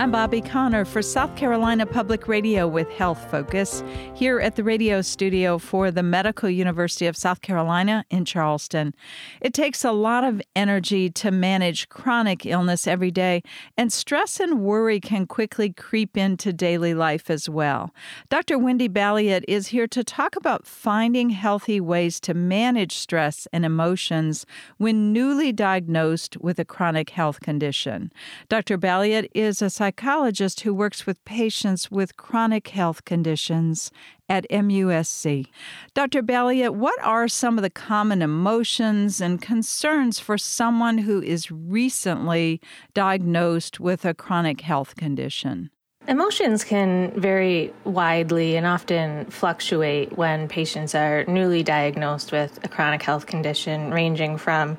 I'm Bobbi Conner for South Carolina Public Radio with Health Focus here at the radio studio for the Medical University of South Carolina in Charleston. It takes a lot of energy to manage chronic illness every day, and stress and worry can quickly creep into daily life as well. Dr. Wendy Balliet is here to talk about finding healthy ways to manage stress and emotions when newly diagnosed with a chronic health condition. Dr. Balliet is a psychologist who works with patients with chronic health conditions at MUSC. Dr. Balliet, what are some of the common emotions and concerns for someone who is recently diagnosed with a chronic health condition? Emotions can vary widely and often fluctuate when patients are newly diagnosed with a chronic health condition, ranging from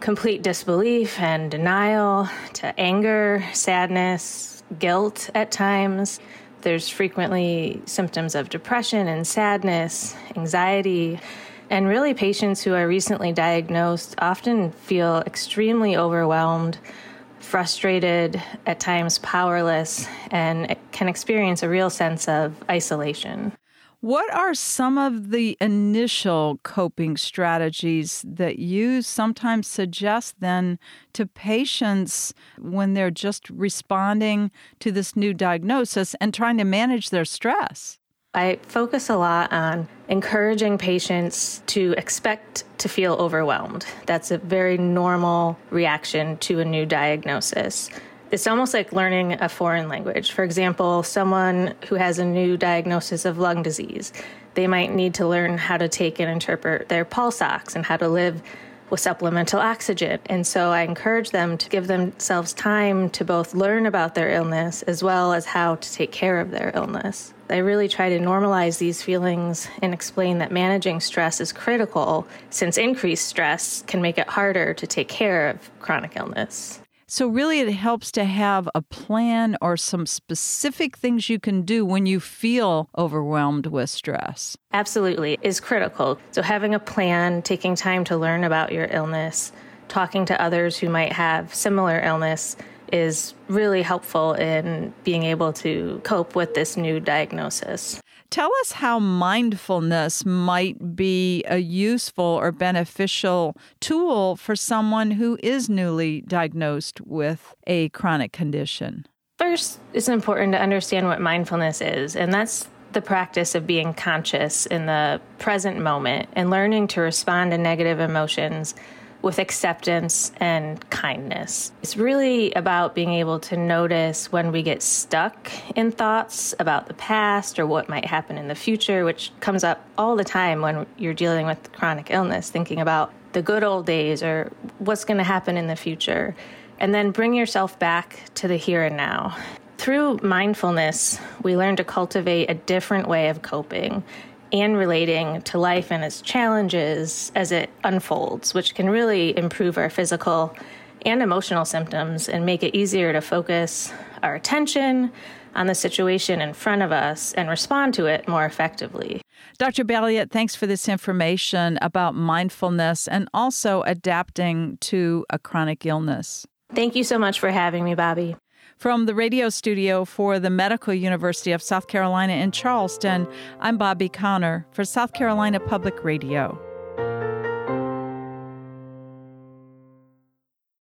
complete disbelief and denial to anger, sadness, guilt at times. There's frequently symptoms of depression and sadness, anxiety. And really, patients who are recently diagnosed often feel extremely overwhelmed, frustrated, at times powerless, and can experience a real sense of isolation. What are some of the initial coping strategies that you sometimes suggest then to patients when they're just responding to this new diagnosis and trying to manage their stress? I focus a lot on encouraging patients to expect to feel overwhelmed. That's a very normal reaction to a new diagnosis it's almost like learning a foreign language. For example, someone who has a new diagnosis of lung disease, they might need to learn how to take and interpret their pulse ox and how to live with supplemental oxygen. And so I encourage them to give themselves time to both learn about their illness as well as how to take care of their illness. I really try to normalize these feelings and explain that managing stress is critical since increased stress can make it harder to take care of chronic illness. So, really, it helps to have a plan or some specific things you can do when you feel overwhelmed with stress. Absolutely, is critical. So, having a plan, taking time to learn about your illness, talking to others who might have similar illness is really helpful in being able to cope with this new diagnosis. Tell us how mindfulness might be a useful or beneficial tool for someone who is newly diagnosed with a chronic condition. First, it's important to understand what mindfulness is, and that's the practice of being conscious in the present moment and learning to respond to negative emotions with acceptance and kindness. It's really about being able to notice when we get stuck in thoughts about the past or what might happen in the future, which comes up all the time when you're dealing with chronic illness, thinking about the good old days or what's going to happen in the future. And then bring yourself back to the here and now. Through mindfulness, we learn to cultivate a different way of coping and relating to life and its challenges as it unfolds, which can really improve our physical and emotional symptoms and make it easier to focus our attention on the situation in front of us and respond to it more effectively. Dr. Balliet, thanks for this information about mindfulness and also adapting to a chronic illness. Thank you so much for having me, Bobbi. From the radio studio for the Medical University of South Carolina in Charleston, I'm Bobbi Conner for South Carolina Public Radio.